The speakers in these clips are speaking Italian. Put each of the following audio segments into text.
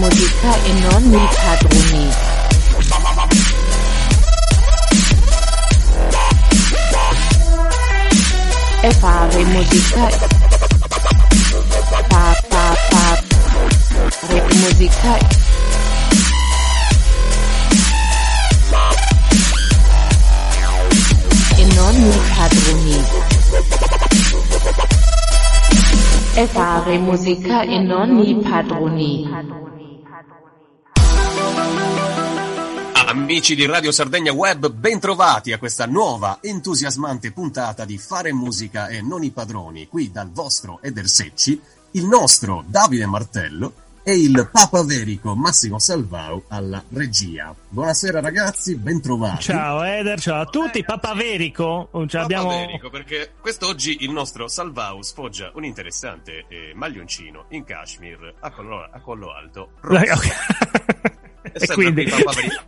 musica e non i padroni. E fare musica. Pa pa pa. Re musica. E non i padroni. E fare musica e non i padroni. Amici di Radio Sardegna Web, bentrovati a questa nuova, entusiasmante puntata di Fare musica e non i padroni, qui dal vostro Eder Secci, il nostro Davide Martello e il Papa Verico Massimo Salvau alla regia. Buonasera ragazzi, bentrovati. Ciao Eder, ciao a tutti. Papa Verico, Papa abbiamo... Verico, perché quest'oggi il nostro Salvau sfoggia un interessante eh, maglioncino in cashmere a collo, a collo alto. E quindi,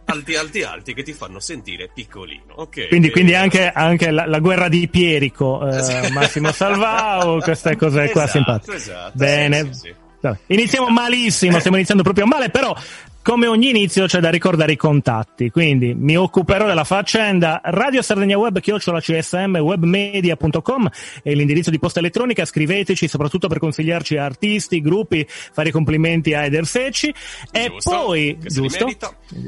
alti alti alti che ti fanno sentire piccolino, ok? quindi, quindi anche, anche la, la guerra di Pierico, eh, Esatto. Massimo Salvao, queste cose qua Esatto, simpatiche. esatto, Bene. sì, sì, sì. Iniziamo malissimo, stiamo iniziando proprio male, però come ogni inizio c'è da ricordare i contatti, quindi mi occuperò della faccenda Radio Sardegna Web, chiocciola CSM, webmedia.com è l'indirizzo di posta elettronica, scriveteci soprattutto per consigliarci artisti, gruppi, fare complimenti a Eder Secci e Giusto, poi, giusto,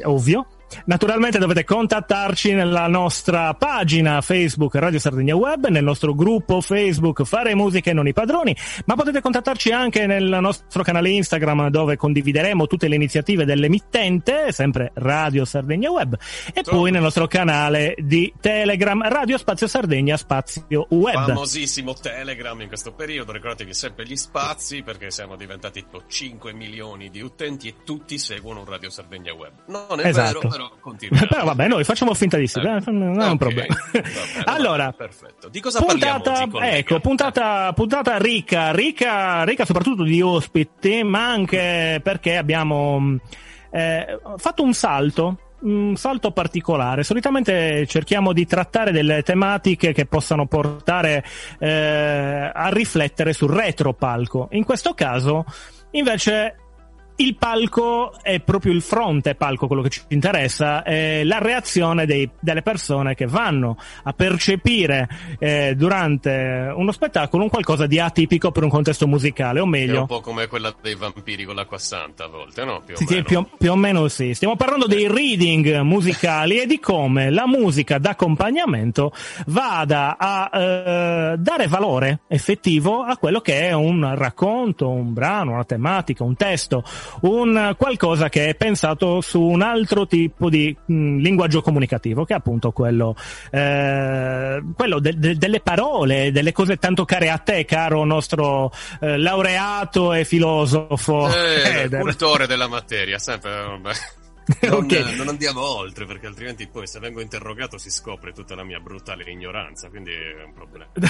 ovvio, Naturalmente dovete contattarci nella nostra pagina Facebook Radio Sardegna Web, nel nostro gruppo Facebook Fare Musica e non i padroni, ma potete contattarci anche nel nostro canale Instagram dove condivideremo tutte le iniziative dell'emittente, sempre Radio Sardegna Web, e poi nel nostro canale di Telegram Radio Spazio Sardegna Spazio Web. Famosissimo Telegram in questo periodo, ricordatevi sempre gli spazi perché siamo diventati tipo 5 milioni di utenti e tutti seguono Radio Sardegna Web. Non è Esatto. vero, però continuiamo. Però vabbè, noi facciamo finta di sì, Eh. eh, non è un problema. va bene, allora, perfetto. Di cosa puntata, ecco, puntata, puntata ricca, ricca, ricca soprattutto di ospiti, ma anche perché abbiamo mh, eh, fatto un salto. Un salto particolare. Solitamente cerchiamo di trattare delle tematiche che possano portare eh, a riflettere sul retropalco. In questo caso, invece, il palco è proprio il fronte palco, quello che ci interessa, è la reazione dei- delle persone che vanno a percepire eh, durante uno spettacolo un qualcosa di atipico per un contesto musicale, o È meglio, un po' come quella dei vampiri con l'acqua santa a volte, no? Più o sì, sì, meno. più, più o meno sì. Stiamo parlando dei reading musicali e di come la musica d'accompagnamento vada a eh, dare valore effettivo a quello che è un racconto, un brano, una tematica, un testo, un qualcosa che è pensato su un altro tipo di mh, linguaggio comunicativo, che è appunto quello, eh, quello de- de- delle parole, delle cose tanto care a te, caro nostro eh, laureato e filosofo. Eh, cultore della materia, sempre. Non, Ok. non andiamo oltre perché altrimenti poi se vengo interrogato si scopre tutta la mia brutale ignoranza, quindi è un problema.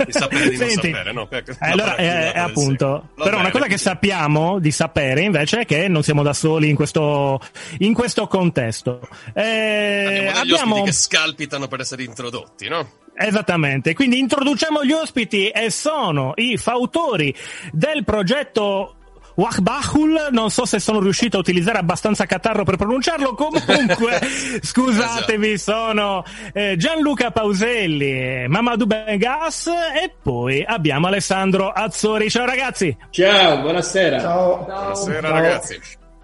Di sapere di non Senti, sapere, no? Per- Allora, la eh, appunto, però una bene, cosa che sappiamo di sapere invece è che non siamo da soli in questo, in questo contesto. Eh, Abbiamo abbiamo, ospiti che scalpitano per essere introdotti, no? esattamente, quindi introduciamo gli ospiti e sono i fautori del progetto Wachbachul, non so se sono riuscito a utilizzare abbastanza catarro per pronunciarlo, comunque scusatemi, sono eh, Gianluca Pauselli, Mamadou Bengas e poi abbiamo Alessandro Azzori. Ciao ragazzi! Ciao, buonasera. Ciao. Buonasera Ciao. ragazzi.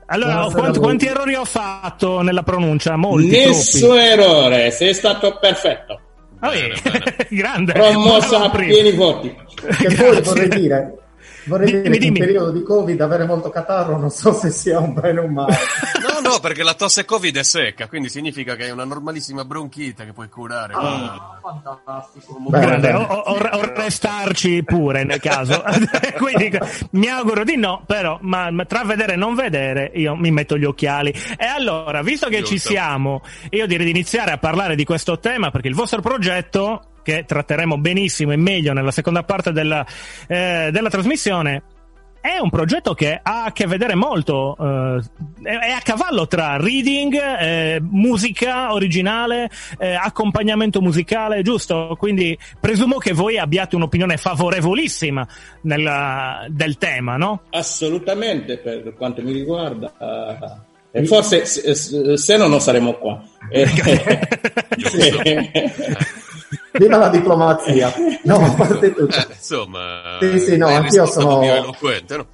Allora, quanti, quanti errori ho fatto nella pronuncia? Molti, Nessun troppi. errore, sei stato perfetto. Ah, Bene, bene. Grande! Promossa a pieni voti. Che poi vorrei dire, vorrei Dimmi, dire che in dimmi. periodo di Covid avere molto catarro non so se sia un bene o un male. No, no, perché la tosse Covid è secca, quindi significa che è una normalissima bronchite che puoi curare. Ah. Fantastico. Grande, o, o- o restarci pure nel caso. Quindi mi auguro di no, però ma, ma tra vedere e non vedere io mi metto gli occhiali. E allora, visto che ci Giusto. siamo, io direi di iniziare a parlare di questo tema perché il vostro progetto, che tratteremo benissimo e meglio nella seconda parte della, eh, della trasmissione, è un progetto che ha a che vedere molto, eh, è a cavallo tra reading, eh, musica originale, eh, accompagnamento musicale, giusto? Quindi presumo che voi abbiate un'opinione favorevolissima nella, del tema, no? Assolutamente, per quanto mi riguarda. Uh, e forse se, se no non saremo qua. Viva la diplomazia! No, a parte tutto. Eh, insomma, sì, sì, no, anch'io sono... eloquente, no?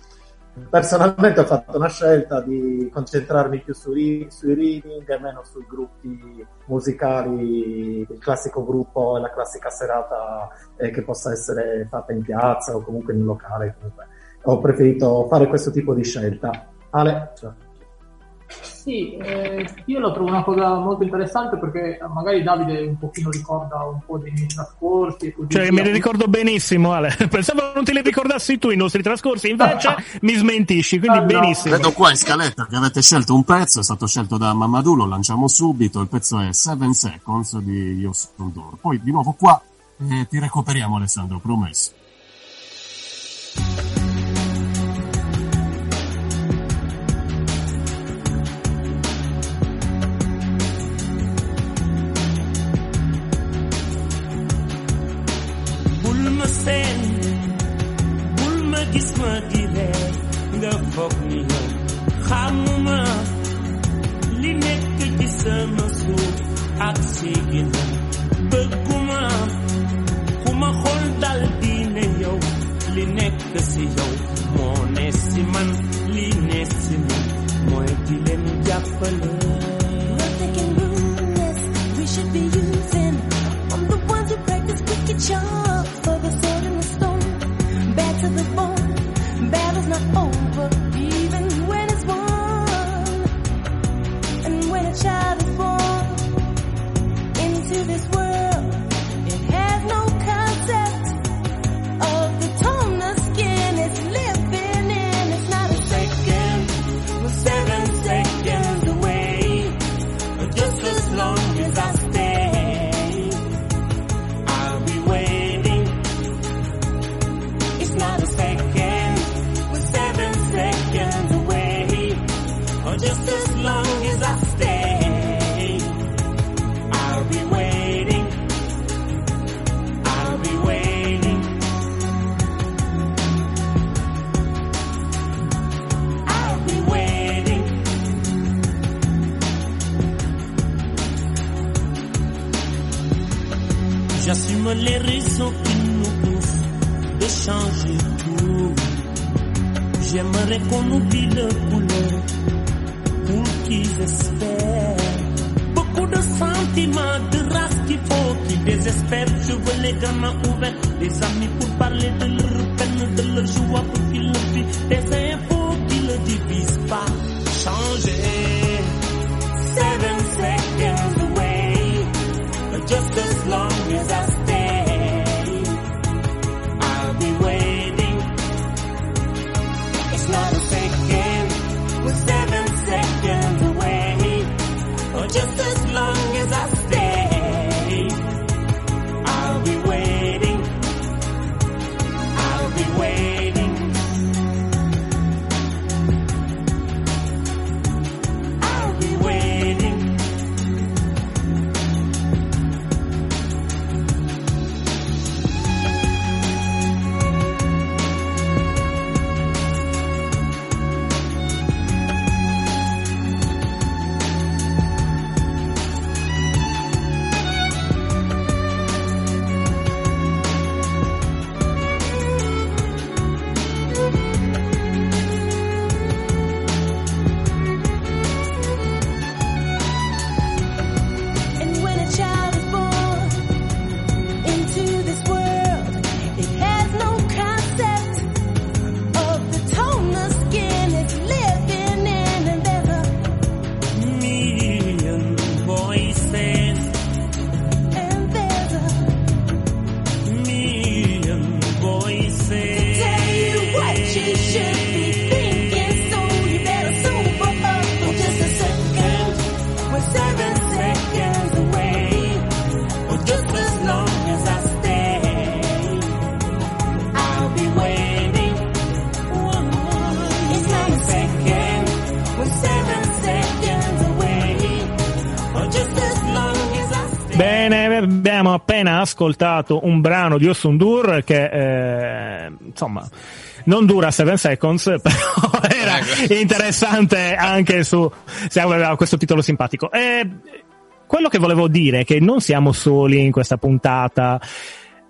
Personalmente ho fatto una scelta di concentrarmi più sui, sui reading e meno sui gruppi musicali, il classico gruppo e la classica serata eh, che possa essere fatta in piazza o comunque in un locale. Comunque. Ho preferito fare questo tipo di scelta. Ale? Cioè. Sì, eh, io lo trovo una cosa molto interessante perché magari Davide un pochino ricorda un po' dei miei trascorsi. E così cioè, via. me li ricordo benissimo, Ale. Pensavo non te li ricordassi tu i nostri trascorsi, invece mi smentisci, quindi Ah, no. benissimo. Vedo qua in scaletta che avete scelto un pezzo, è stato scelto da Mamadou, lo lanciamo subito, il pezzo è Seven Seconds di Yos Condor. Poi di nuovo qua eh, ti recuperiamo Alessandro, promesso. Pour qu'ils. Beaucoup de sentiments, de race qu'il faut qu'ils désespèrent. Je veux les gamins ouverts, des amis pour parler de leur peine, de leur joie pour qu'ils le vivent. Des abbiamo appena ascoltato un brano di Osundur che, eh, insomma, non dura 7 seconds, però era interessante anche su, se aveva questo titolo simpatico. E quello che volevo dire è che non siamo soli in questa puntata,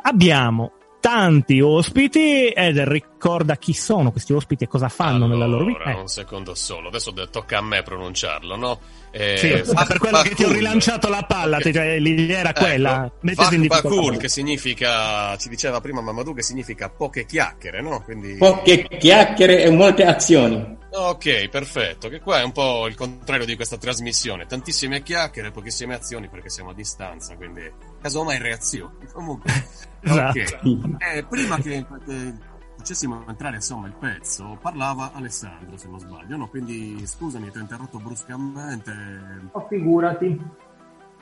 abbiamo tanti ospiti ed ricorda chi sono questi ospiti e cosa fanno nella loro vita. Allora, Eh, un secondo solo, adesso de- tocca a me pronunciarlo, no? Eh, sì, ah, per quello che ti ho Fakul. rilanciato la palla, Ok. cioè, l'idea era quella. Ecco, mettiti in Fak- difficoltà. Bakul, che significa, ci diceva prima Mamadou, che significa poche chiacchiere, no? Quindi... Poche chiacchiere e molte azioni. Ok, perfetto, che qua è un po' il contrario di questa trasmissione, tantissime chiacchiere, pochissime azioni perché siamo a distanza, quindi casomai reazioni. Comunque, Esatto. ok. Eh, prima che, che facessimo entrare insomma il pezzo, parlava Alessandro se non sbaglio, no? Quindi scusami, ti ho interrotto bruscamente, Ma figurati.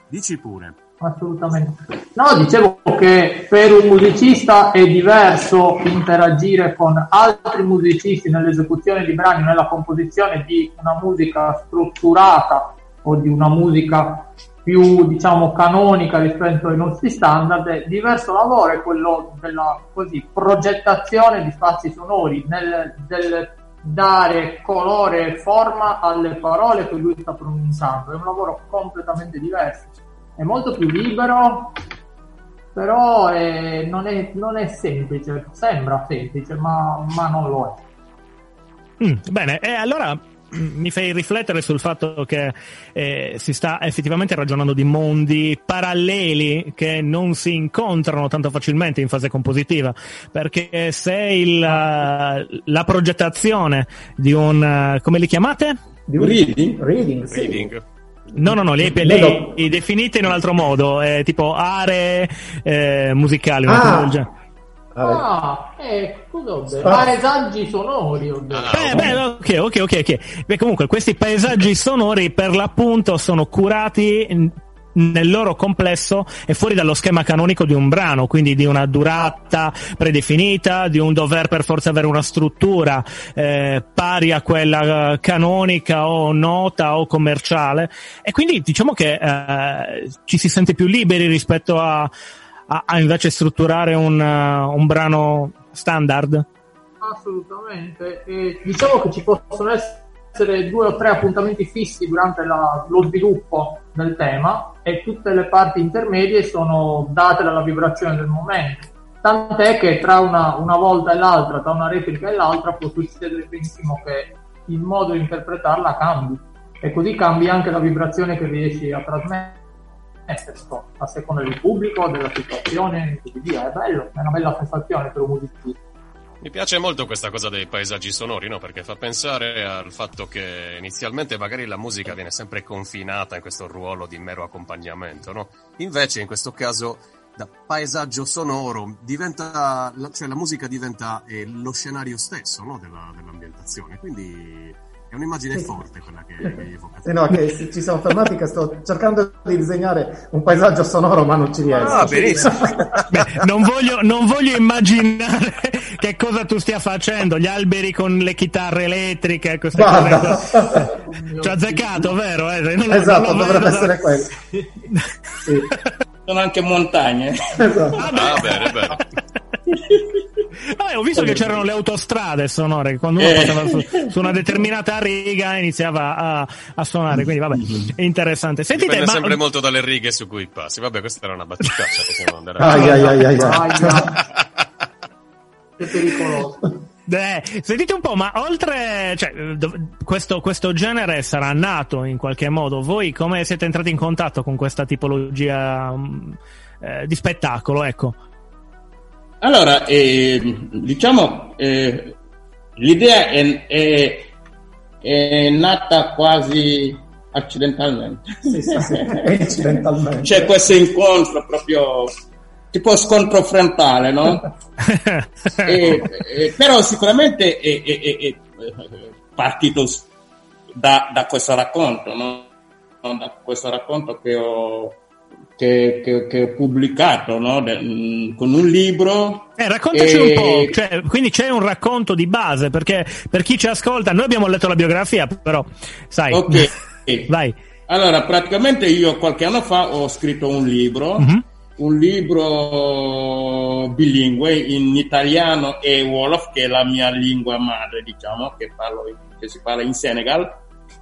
dici pure. Assolutamente. No, dicevo che per un musicista è diverso interagire con altri musicisti nell'esecuzione di brani, nella composizione di una musica strutturata o di una musica più, diciamo, canonica rispetto ai nostri standard. È diverso lavoro è quello della così, progettazione di spazi sonori, nel, del dare colore e forma alle parole che lui sta pronunciando. È un lavoro completamente diverso è molto più libero, però è- non, è, non è semplice, sembra semplice, ma, ma non lo è. Mm, bene, e allora mm, mi fai riflettere sul fatto che eh, si sta effettivamente ragionando di mondi paralleli che non si incontrano tanto facilmente in fase compositiva, perché se il, uh, la progettazione di un, uh, come li chiamate? Di un Reading? reading, sì. Reading. No, no, no, li, Vedo- li, li definite in un altro modo, eh, tipo aree eh, musicali, una Ah. cosa del genere. Vabbè. Ah, eh, cosa ho detto? Spazio. Paesaggi sonori. Ah, Eh, beh, ok, ok, ok, ok. Beh, comunque, questi paesaggi sonori per l'appunto sono curati in- nel loro complesso e fuori dallo schema canonico di un brano, quindi di una durata predefinita, di un dover per forza avere una struttura eh, pari a quella eh, canonica o nota o commerciale. E quindi diciamo che eh, ci si sente più liberi rispetto a, a- a invece strutturare un, eh, un brano standard. Assolutamente. E diciamo che ci possono essere due o tre appuntamenti fissi durante la- lo sviluppo del tema e tutte le parti intermedie sono date dalla vibrazione del momento. Tant'è che tra una, una volta e l'altra, tra una replica e l'altra, può succedere benissimo che il modo di interpretarla cambi. E così cambi anche la vibrazione che riesci a trasmettere a seconda del pubblico, della situazione e così via. È bello, è una bella sensazione per un musicista. Mi piace molto questa cosa dei paesaggi sonori, no? Perché fa pensare al fatto che inizialmente magari la musica viene sempre confinata in questo ruolo di mero accompagnamento, no? Invece in questo caso da paesaggio sonoro diventa, cioè la musica diventa eh, lo scenario stesso, no? Della- dell'ambientazione. Quindi è un'immagine Sì. forte quella che, che evoca. Sì, no, che ci siamo fermati che sto cercando di disegnare un paesaggio sonoro, ma non ci riesco. Ah, benissimo. Beh, non voglio, non voglio immaginare che cosa tu stia facendo, gli alberi con le chitarre elettriche, queste Guarda. cose. Eh, Ci ha azzeccato, vero? Eh? Non- esatto, non dovrebbe vedo. essere quello. Sì, Sono anche montagne. esatto. Ah, bene, bene. Vabbè, ho visto che c'erano le autostrade sonore, che quando uno Eh. passava su, su una determinata riga iniziava a, a suonare, quindi vabbè, è interessante. Sentite, Dipende ma... sempre molto dalle righe su cui passi. Vabbè, questa era una battutaccia, possiamo andare Ai, ai, ai, ai. Che pericoloso. Eh, sentite un po', ma oltre, cioè, questo, questo genere sarà nato in qualche modo. Voi come siete entrati in contatto con questa tipologia mm, eh, di spettacolo? Ecco. Allora, eh, diciamo, eh, l'idea è, è- è nata quasi accidentalmente. Sì, sì, sì, incidentalmente. C'è questo incontro proprio tipo scontro frontale, no? E- e- però sicuramente è, è- è- è partito da, da questo racconto, no? Da questo racconto che ho, che, che- che ho pubblicato, no? De- mh, con un libro. Eh, raccontaci E- un po', cioè, quindi c'è un racconto di base, perché per chi ci ascolta, noi abbiamo letto la biografia, però, sai. Ok. Vai. Allora, praticamente io qualche anno fa ho scritto un libro Mhm. un libro bilingue in italiano e Wolof, che è la mia lingua madre, diciamo, che, parlo, che si parla in Senegal.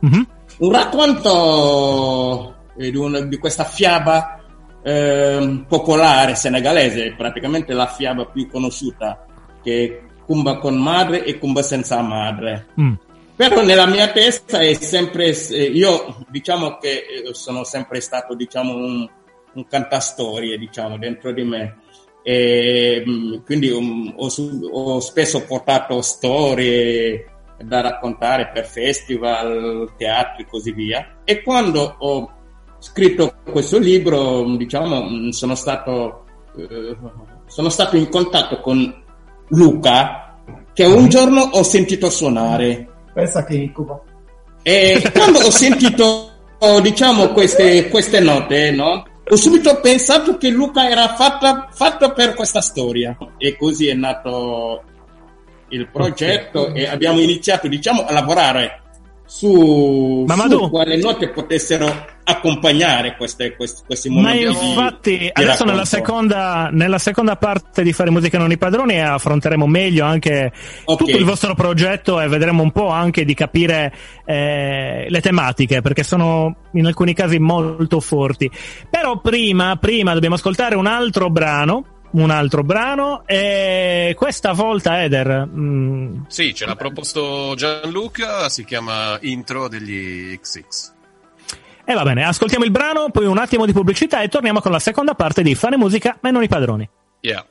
Mhm. Un racconto di, una- di questa fiaba ehm, popolare senegalese, praticamente la fiaba più conosciuta, che è Kumba con madre e Kumba senza madre. Mm. Però nella mia testa è sempre, eh, io diciamo che eh, sono sempre stato diciamo un, un cantastorie diciamo dentro di me e mm, quindi um, ho, ho spesso portato storie da raccontare per festival, teatri e così via e quando ho scritto questo libro diciamo mm, sono stato eh, sono stato in contatto con Luca che un giorno ho sentito suonare Pensa che incubo. e quando ho sentito, diciamo, queste, queste note, no? Ho subito pensato che Luca era fatta, fatto per questa storia. E così è nato il progetto e abbiamo iniziato, diciamo, a lavorare su, su quale note potessero accompagnare queste, questi, questi Ma momenti. di- infatti, di adesso nella racconto. seconda, nella seconda parte di Fare Musica Non i Padroni affronteremo meglio anche Ok. tutto il vostro progetto e vedremo un po' anche di capire eh, le tematiche, perché sono in alcuni casi molto forti. Però prima, prima dobbiamo ascoltare un altro brano. Un altro brano e questa volta Eder mm, Sì, ce l'ha proposto Gianluca, si chiama Intro degli XX. e va bene, ascoltiamo il brano, poi un attimo di pubblicità e torniamo con la seconda parte di Fare Musica ma non i padroni. Yeah.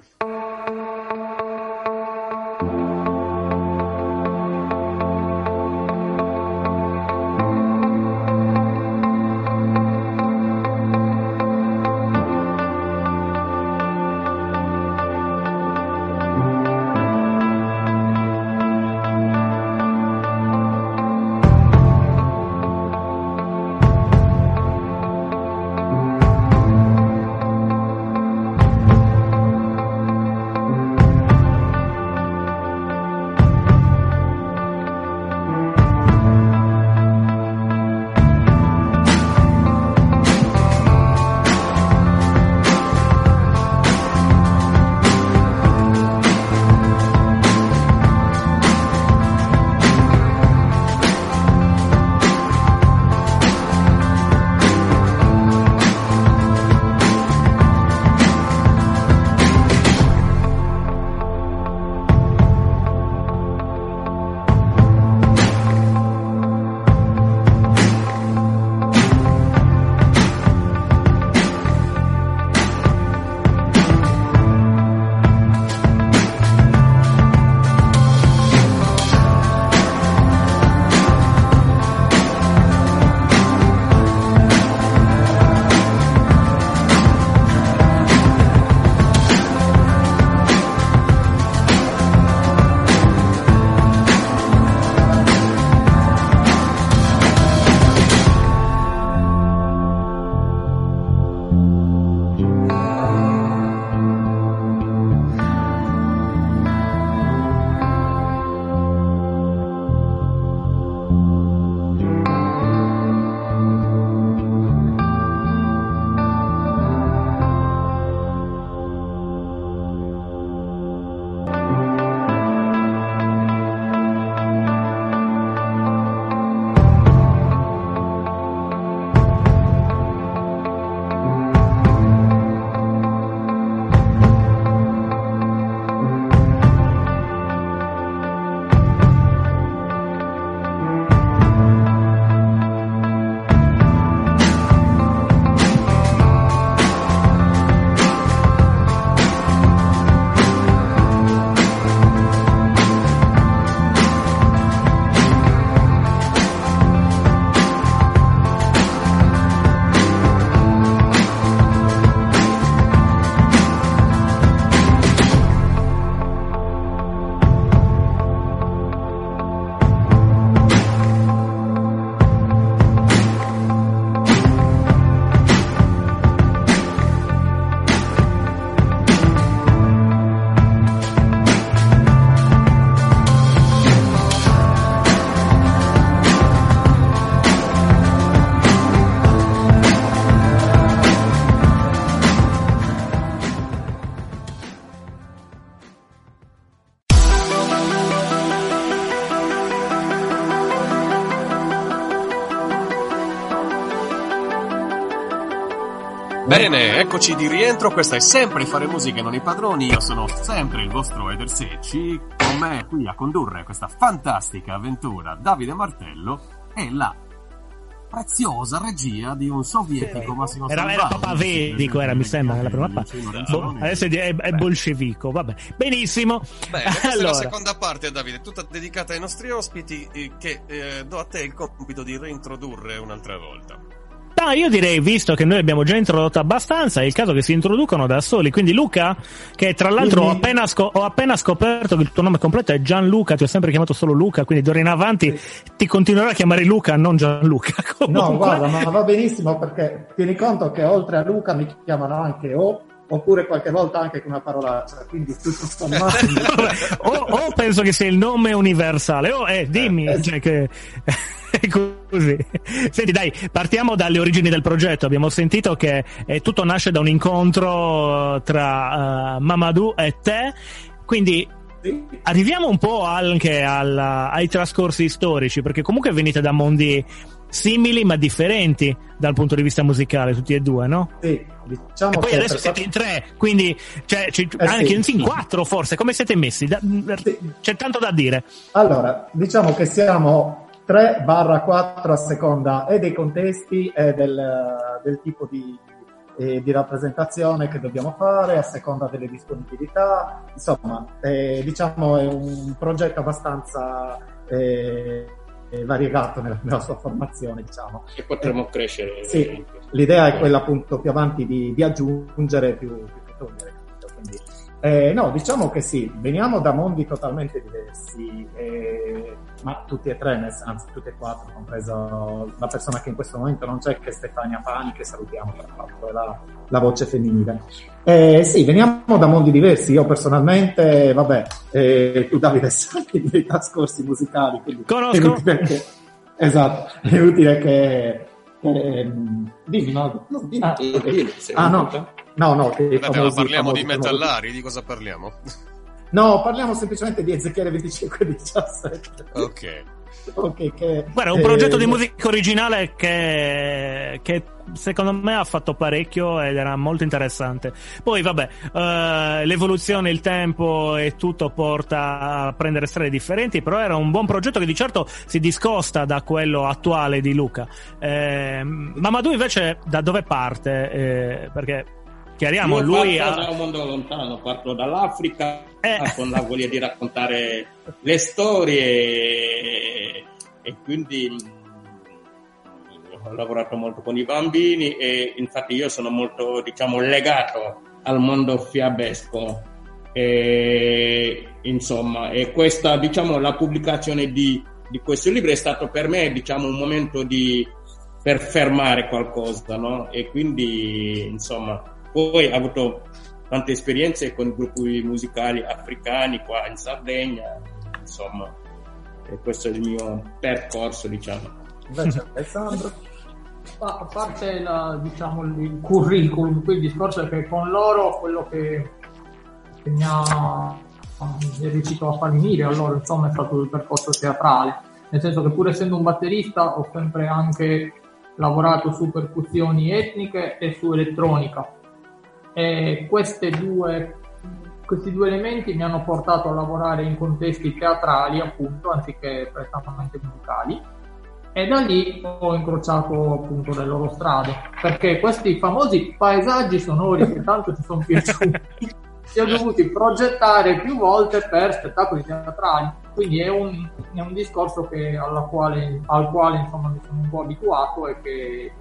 Eccoci di rientro, questa è sempre Fare Musica non i padroni, io sono sempre il vostro Eder Secci, con me qui a condurre questa fantastica avventura Davide Martello e la preziosa regia di un sovietico Massimo Era, era Salvati. papavedico, era, mi sembra, nella prima parte. Boh, adesso è, è, è bolscevico, vabbè. Benissimo. Bene, questa è la allora, seconda parte, Davide, tutta dedicata ai nostri ospiti, eh, che eh, do a te il compito di reintrodurre un'altra volta. No, io direi, visto che noi abbiamo già introdotto abbastanza, è il caso che si introducono da soli. Quindi Luca, che tra l'altro ho appena, sco- ho appena scoperto che il tuo nome completo è Gianluca, ti ho sempre chiamato solo Luca, quindi d'ora in avanti ti continuerò a chiamare Luca, non Gianluca. No, Comunque- guarda, ma va benissimo perché tieni conto che oltre a Luca mi chiamano anche O, oppure qualche volta anche con una parolaccia, quindi tutto sommato... o, o penso che sia il nome universale. O eh, dimmi, Eh, cioè che così. Senti, dai, partiamo dalle origini del progetto. Abbiamo sentito che eh, tutto nasce da un incontro tra eh, Mamadou e te. Quindi arriviamo un po' anche alla- ai trascorsi storici, perché comunque venite da mondi simili ma differenti dal punto di vista musicale, tutti e due, no? Sì, diciamo E poi che adesso per siete in tre, quindi cioè, ci- Eh, anche sì. in quattro forse. Come siete messi? Da- Sì. C'è tanto da dire. Allora, diciamo che siamo 3 barra 4 a seconda e dei contesti e del, del tipo di, eh, di rappresentazione che dobbiamo fare, a seconda delle disponibilità. Insomma, eh, diciamo è un progetto abbastanza eh, eh, variegato nella, nella sua formazione, diciamo. E potremmo crescere. Sì, l'idea è quella appunto più avanti di, di aggiungere più, più togliere. Quindi, eh, no, diciamo che sì, veniamo da mondi totalmente diversi, eh, ma tutti e tre, anzi tutti e quattro, compreso la persona che in questo momento non c'è, che è Stefania Pani, che salutiamo tra l'altro, è la, la voce femminile. Eh, sì, veniamo da mondi diversi. Io personalmente, vabbè, eh, tu Davide sai i miei trascorsi musicali, quindi Conosco. che, esatto, è inutile che, che- dimmi, no, no, dimmi. Ah, Eh, sei Ah, no? No, no, che Vabbè, ma famosi- parliamo famosi- di metallari, di cosa parliamo? No, parliamo semplicemente di Ezechiele 2517. ok. Ok, che, Guarda, un eh, progetto di musica originale che, che secondo me ha fatto parecchio ed era molto interessante. Poi, vabbè, eh, l'evoluzione, il tempo e tutto porta a prendere strade differenti, però era un buon progetto che di certo si discosta da quello attuale di Luca. Eh, Mamadou invece da dove parte? Eh, perché chiariamo, Io lui parto ha... da un mondo lontano, parto dall'Africa Eh. con la voglia di raccontare le storie e quindi mh, ho lavorato molto con i bambini e infatti io sono molto diciamo legato al mondo fiabesco e insomma e questa diciamo la pubblicazione di, di questo libro è stato per me diciamo un momento di per fermare qualcosa no? e quindi insomma poi ho avuto tante esperienze con gruppi musicali africani qua in Sardegna, insomma, e questo è il mio percorso, diciamo. Invece Alessandro. Ma a parte la- diciamo, il curriculum, qui il discorso è che con loro quello che, che mi ha è riuscito a far venire a loro insomma è stato il percorso teatrale, nel senso che pur essendo un batterista ho sempre anche lavorato su percussioni etniche e su elettronica e due, questi due elementi mi hanno portato a lavorare in contesti teatrali appunto anziché prettamente musicali. E da lì ho incrociato appunto le loro strade. Perché questi famosi paesaggi sonori che tanto ci sono piaciuti si sono dovuti progettare più volte per spettacoli teatrali. Quindi è un, è un discorso che, alla quale, al quale insomma mi sono un po' abituato e che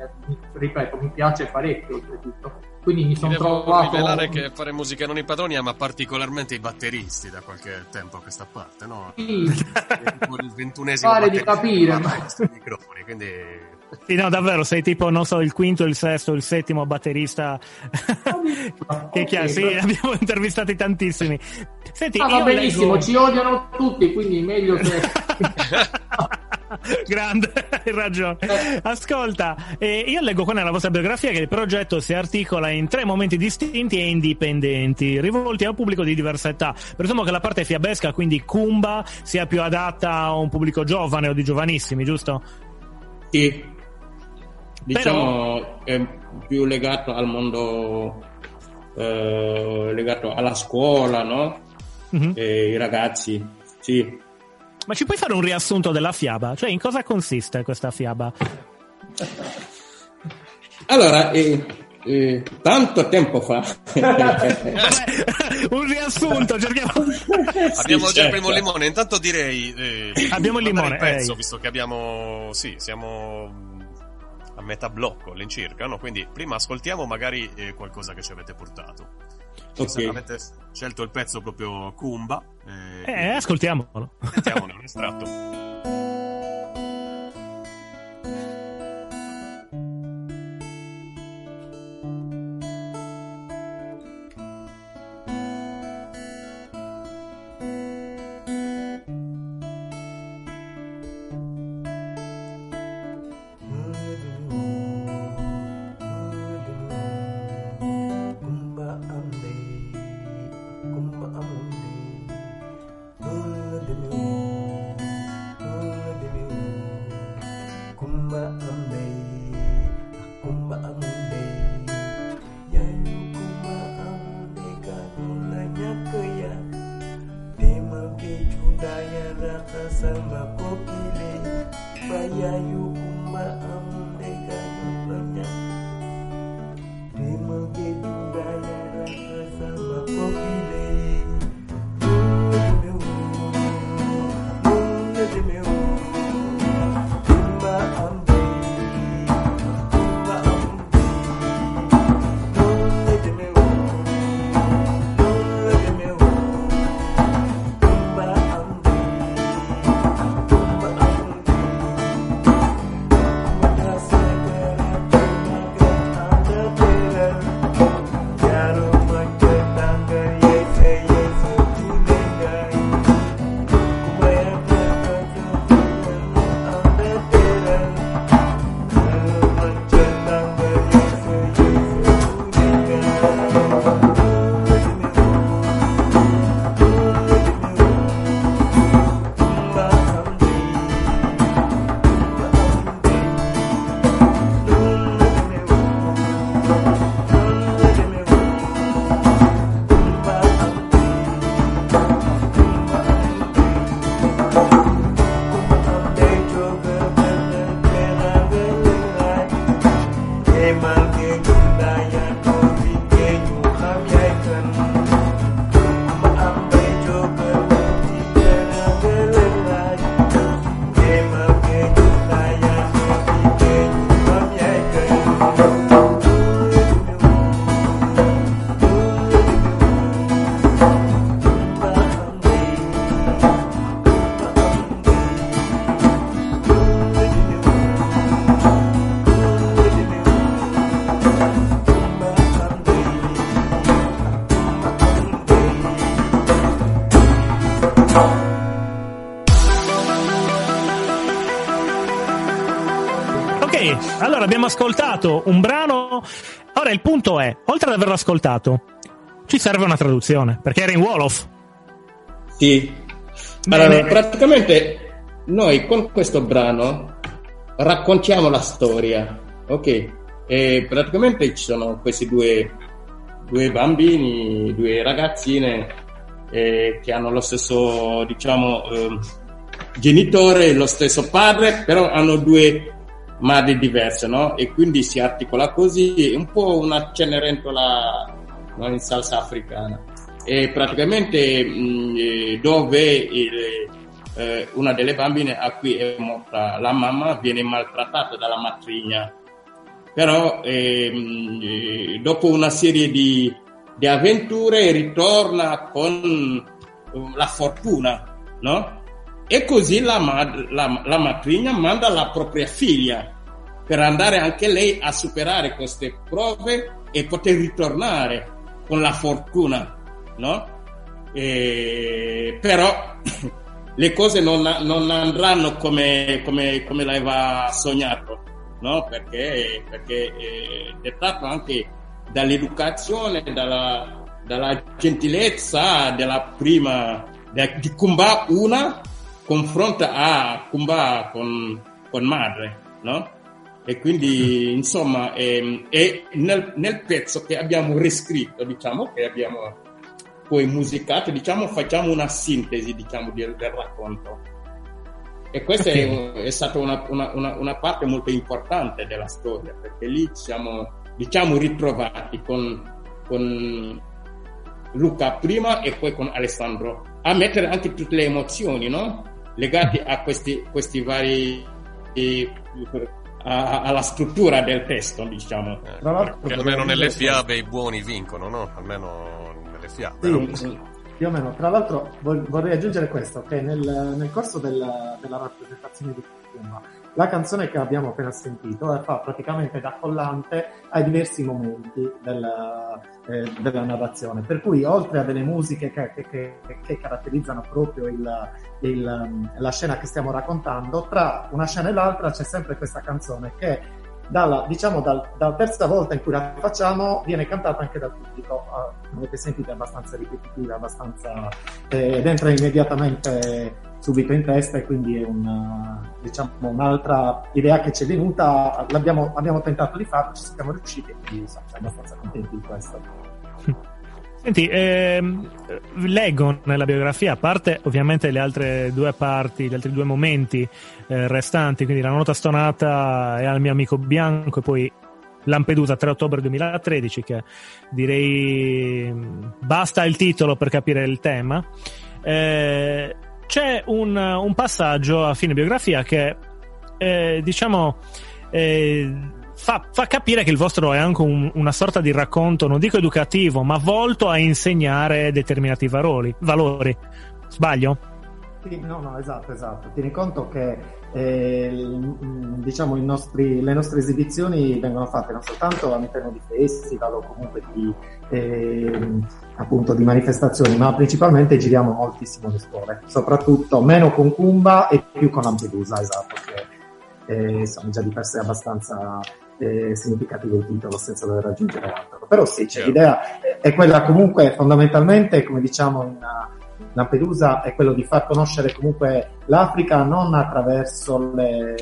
ripeto mi piace parecchio oltretutto. Quindi mi sono devo trovato rivelare che fare musica non i padroni ama particolarmente i batteristi da qualche tempo a questa parte, no? Sì, È il ventunesimo Pare di capire, ma- microfoni, quindi... Sì, no, davvero, sei tipo, non so, il quinto, il sesto, il settimo batterista. che Ok, chiaro, sì, abbiamo intervistati tantissimi. Senti, Ah, va benissimo, leggo- ci odiano tutti, quindi meglio che... Grande, hai ragione. Ascolta, eh, io leggo qua nella vostra biografia che il progetto si articola in tre momenti distinti e indipendenti, rivolti a un pubblico di diversa età. Presumo che la parte fiabesca, quindi Kumba, sia più adatta a un pubblico giovane o di giovanissimi, giusto? Sì, diciamo, è più legato al mondo, eh, legato alla scuola, no? Mhm. E I ragazzi, sì. Ma ci puoi fare un riassunto della fiaba? Cioè, in cosa consiste questa fiaba? Allora, eh, eh, tanto tempo fa, un riassunto, cerchiamo. Abbiamo già certo. il primo limone, intanto direi... eh, Abbiamo il limone, pezzo, visto che abbiamo... Sì, siamo metà blocco all'incirca, no? Quindi prima ascoltiamo magari eh, qualcosa che ci avete portato. Ok. Se Avete scelto il pezzo proprio Kumba. eh, Eh, ascoltiamolo. Mettiamone un estratto. abbiamo ascoltato un brano. Ora il punto è, oltre ad averlo ascoltato, ci serve una traduzione, perché era in Wolof. Sì. Bene. Allora, praticamente noi con questo brano raccontiamo la storia, ok? E praticamente ci sono questi due, due bambini, due ragazzine eh, che hanno lo stesso, diciamo, ehm, genitore, lo stesso padre, però hanno due madri diverse, no? E quindi si articola così, un po' una cenerentola no? in salsa africana. E praticamente mh, eh, dove il- eh, una delle bambine a cui è morta la mamma viene maltrattata dalla matrigna. Però ehm, eh, dopo una serie di, di avventure ritorna con la fortuna, no? E così la, mad- la, la matrigna manda la propria figlia per andare anche lei a superare queste prove e poter ritornare con la fortuna, no? E- però le cose non, non andranno come, come, come l'aveva sognato, no? Perché, perché è dettato anche dall'educazione, dalla, dalla gentilezza della prima, di Kumba una confronta a Kumba con, con madre, no? E quindi, insomma, ehm, è nel, nel pezzo che abbiamo riscritto, diciamo, che abbiamo poi musicato, diciamo, facciamo una sintesi, diciamo, del, del racconto. E questa è, un- è stata una, una- una- una parte molto importante della storia, perché lì ci siamo, diciamo, ritrovati con, con Luca prima e poi con Alessandro a mettere anche tutte le emozioni, no? Legate a questi, questi vari, eh, a- alla struttura del testo, diciamo. Tra l'altro, Che vorrei almeno nelle fiabe i buoni vincono, no? Almeno nelle fiabe. Sì, più o meno. Tra l'altro vor- vorrei aggiungere questo, che nel, nel corso del- della rappresentazione di Kumba, la canzone che abbiamo appena sentito eh, fa praticamente da collante ai diversi momenti della, eh, della narrazione, per cui oltre a delle musiche che, che- che- caratterizzano proprio il- il, la scena che stiamo raccontando, tra una scena e l'altra c'è sempre questa canzone che dalla, diciamo dal, dalla terza volta in cui la facciamo viene cantata anche dal pubblico. Ah, come avete sentito è abbastanza ripetitiva abbastanza eh, ed entra immediatamente subito in testa e quindi è una, diciamo, un'altra idea che ci è venuta l'abbiamo abbiamo tentato di farlo ci siamo riusciti e quindi siamo abbastanza contenti di questo Senti, ehm, leggo nella biografia, a parte ovviamente le altre due parti, gli altri due momenti eh, restanti, quindi la nota stonata e al mio amico bianco e poi Lampedusa 3 ottobre 2013, che direi mh, basta il titolo per capire il tema. Eh, c'è un, un passaggio a fine biografia che eh, diciamo eh, fa, fa capire che il vostro è anche un- una sorta di racconto, non dico educativo, ma volto a insegnare determinati valori. valori. Sbaglio? Sì, no, no, esatto, esatto. Tieni conto che eh, diciamo, i nostri- le nostre esibizioni vengono fatte non soltanto all'interno di festival o comunque di, ehm, appunto, di manifestazioni, ma principalmente giriamo moltissimo le scuole, soprattutto meno con Kumba e più con Lampedusa, esatto, che eh, sono già di per sé abbastanza eh, significativo il titolo senza dover aggiungere altro. Però sì, Chiaro. l'idea è- è quella comunque fondamentalmente, come diciamo in Lampedusa, è quello di far conoscere comunque l'Africa non attraverso le,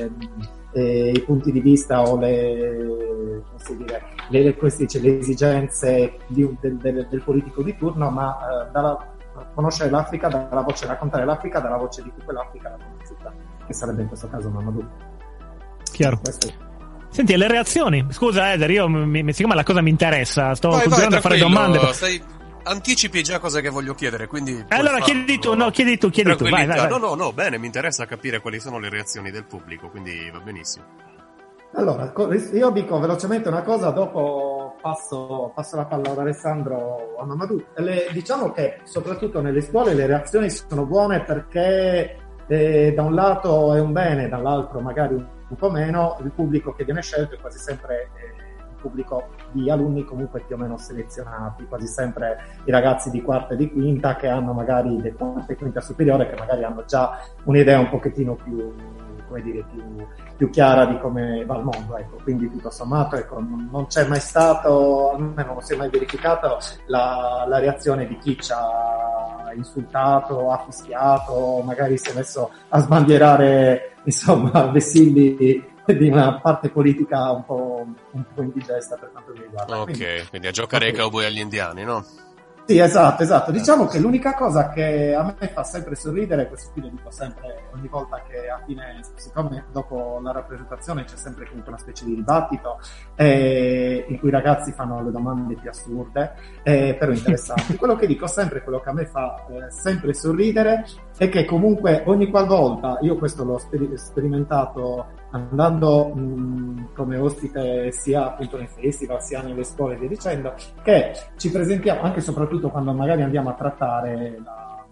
eh, i punti di vista o le, come si dire, le, dice, le esigenze di del, del- del politico di turno, ma eh, dalla, conoscere l'Africa dalla voce, raccontare l'Africa dalla voce di chi quell'Africa l'ha conosciuta, che sarebbe in questo caso Mamadou. Chiaro. Questo è- Senti, e le reazioni? Scusa, Eder, io mi, siccome la cosa mi interessa, sto Vai, vai, continuando a fare domande. stai- anticipi già cosa che voglio chiedere, quindi... puoi Allora farlo. chiedi tu, no, chiedi tu, chiedi tu, vai, vai, vai. No, no, no, bene, mi interessa capire quali sono le reazioni del pubblico, quindi va benissimo. Allora, io dico velocemente una cosa, dopo passo, passo la palla ad Alessandro o a Mamadou. Le- diciamo che soprattutto nelle scuole le reazioni sono buone perché eh, da un lato è un bene, dall'altro magari un, po' meno, il pubblico che viene scelto è quasi sempre eh, pubblico di alunni comunque più o meno selezionati, quasi sempre i ragazzi di quarta e di quinta che hanno magari di quarta e quinta superiore che magari hanno già un'idea un pochettino più, come dire, più, più chiara di come va il mondo, ecco. quindi tutto sommato ecco, non, non c'è mai stato, almeno non si è mai verificato la, la reazione di chi ci ha insultato, ha fischiato, magari si è messo a sbandierare insomma vessilli di una parte politica un po', un po' indigesta per quanto mi riguarda. Quindi- Ok, quindi a giocare ai Ok. cowboy agli indiani, no? sì, esatto, esatto. Diciamo che l'unica cosa che a me fa sempre sorridere, questo qui lo dico sempre ogni volta che a fine, siccome dopo la rappresentazione c'è sempre comunque una specie di dibattito eh, in cui i ragazzi fanno le domande più assurde, eh, però interessanti. quello che dico sempre, quello che a me fa eh, sempre sorridere, è che comunque ogni qualvolta, io questo l'ho speri- sperimentato andando mh, come ospite sia appunto nei festival sia nelle scuole e via dicendo, che ci presentiamo anche e soprattutto quando magari andiamo a trattare la,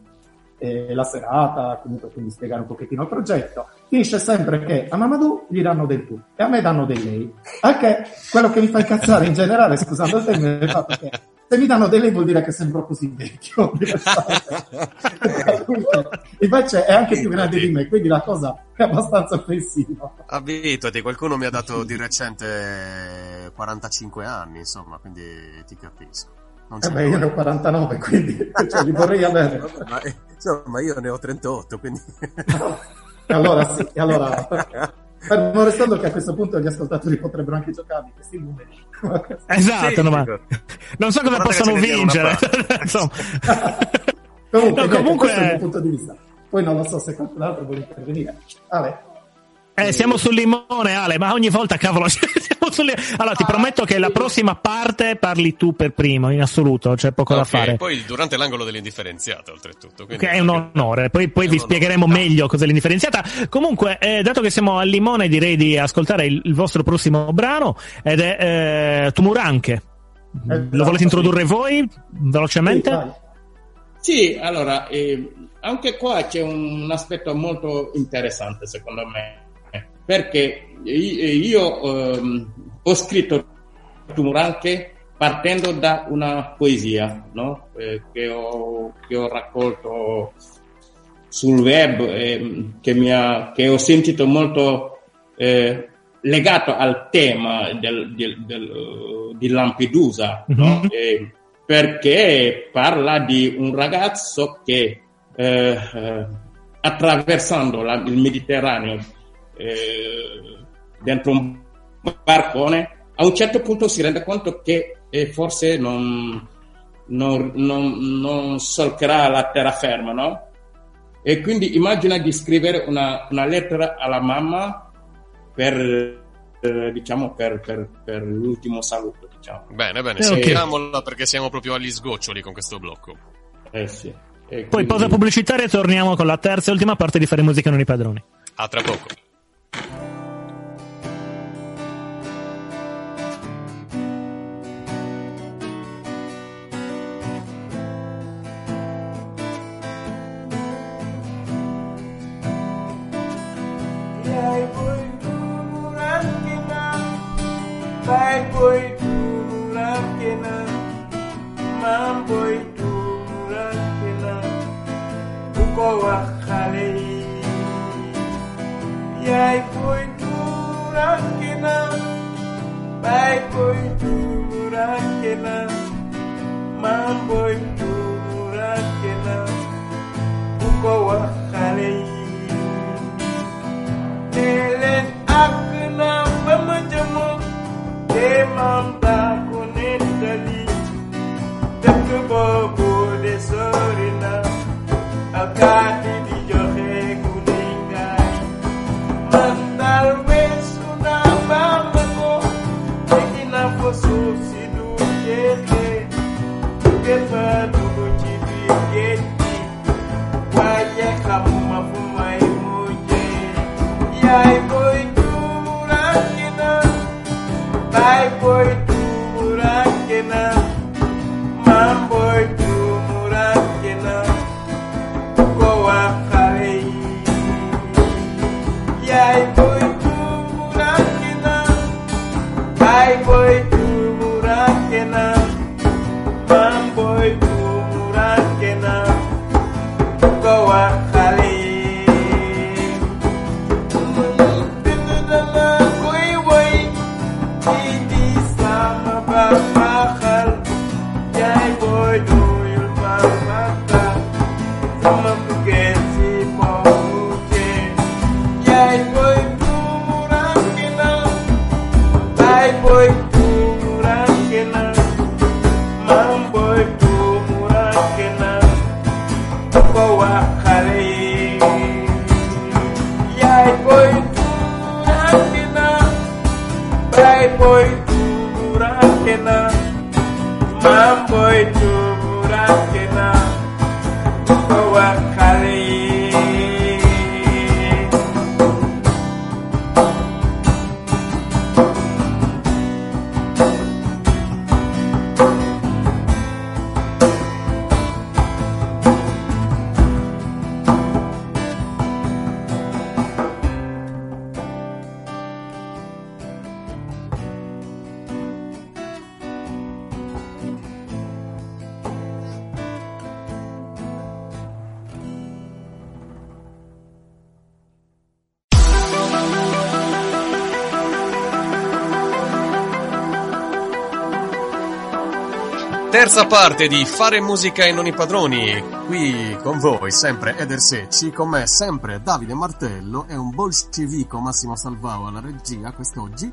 eh, la serata, comunque quindi spiegare un pochettino il progetto, finisce sempre che a Mamadou gli danno del tu e a me danno del lei. Anche quello che mi fa incazzare in generale, scusando il termine, è il fatto che se mi danno del lei vuol dire che sembro così vecchio. Invece è anche più grande di me, quindi la cosa è abbastanza offensiva. Abituati, qualcuno mi ha dato di recente 45 anni, insomma, quindi ti capisco. Eh beh, io ne ho 49, quindi cioè, li vorrei avere. Ma, eh, insomma, io ne ho 38, quindi... allora sì, allora Fermo restando che a questo punto gli ascoltatori potrebbero anche giocarli questi numeri. Esatto, Sì, no, ma- non so come una vincere. Insomma. comunque, No, comunque- questo è il mio punto di vista. Poi non lo so se qualcun altro vuole intervenire. Ale, Eh, siamo sul limone, Ale, ma ogni volta, cavolo, Allora, ti prometto che la prossima parte parli tu per primo, in assoluto, c'è poco da Ok, fare. Poi durante l'angolo dell'indifferenziata, oltretutto. Che è un onore, poi, poi vi un onore. spiegheremo meglio cos'è l'indifferenziata. Comunque, eh, dato che siamo al limone, direi di ascoltare il, il vostro prossimo brano ed è eh, Tumuranche. Lo volete introdurre voi velocemente? sì. Sì, allora, eh, anche qua c'è un, un aspetto molto interessante secondo me, perché io ehm, ho scritto Tumuranche partendo da una poesia no? Eh, che, ho, che ho raccolto sul web, ehm, che, mi ha- che ho sentito molto eh, legato al tema del- del- del- di Lampedusa, no? Mhm. Eh, perché parla di un ragazzo che eh, eh, attraversando la- il Mediterraneo eh, dentro un barcone, a un certo punto si rende conto che eh, forse non, non, non, non solcherà la terraferma, no? E quindi immagina di scrivere una, una lettera alla mamma per, eh, diciamo, per, per, per l'ultimo saluto, diciamo. Bene, bene, Eh, ok. sentiamola perché siamo proprio agli sgoccioli con questo blocco. Eh sì. E Poi, quindi- pausa pubblicitaria, e torniamo con la terza e ultima parte di Fare Musica Non i Padroni. A tra poco. Mampoi turakena, mampoi turakena, uko wahalei. Yai poi turakena, bai poi turakena, mampoi turakena. Mambo itu? Terza parte di Fare musica e non i padroni. Qui con voi sempre Eder Secci, con me sempre Davide Martello e un bolscevico Massimo Salvao alla regia quest'oggi.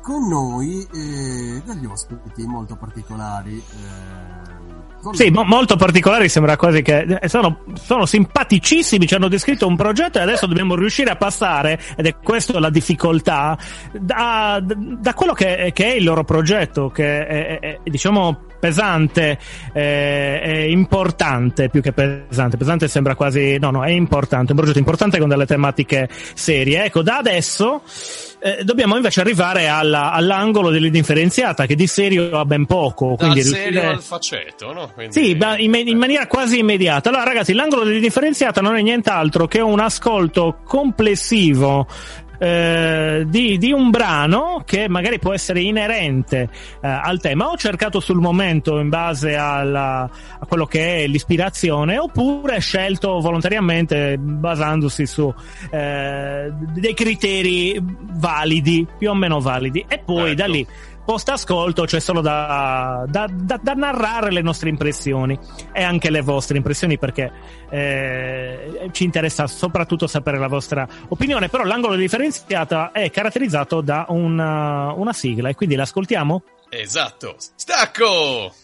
Con noi eh, degli ospiti molto particolari. eh, Sì, mo- molto particolari, sembra quasi che eh, sono, sono simpaticissimi, ci hanno descritto un progetto e adesso dobbiamo riuscire a passare, ed è questa la difficoltà, da, da quello che, che è il loro progetto, che è, è- è, diciamo pesante, eh, è importante più che pesante, pesante sembra quasi, no no, è importante, un progetto importante con delle tematiche serie. Ecco, da adesso eh, dobbiamo invece arrivare alla- all'angolo dell'indifferenziata, che di serio ha ben poco. Dal Quindi serio riuscire... al faceto, no? Quindi- Sì, ma in, in maniera quasi immediata. Allora, ragazzi, l'angolo dell'indifferenziata non è nient'altro che un ascolto complessivo eh, di, di un brano che magari può essere inerente eh, al tema. Ho cercato sul momento in base alla- a quello che è l'ispirazione, oppure scelto volontariamente basandosi su eh, dei criteri validi, più o meno validi, e poi da Ecco. lì post ascolto c'è solo da, da- da- da narrare le nostre impressioni e anche le vostre impressioni perché eh, ci interessa soprattutto sapere la vostra opinione però l'angolo differenziata è caratterizzato da una, una sigla e quindi l'ascoltiamo? Esatto. Stacco!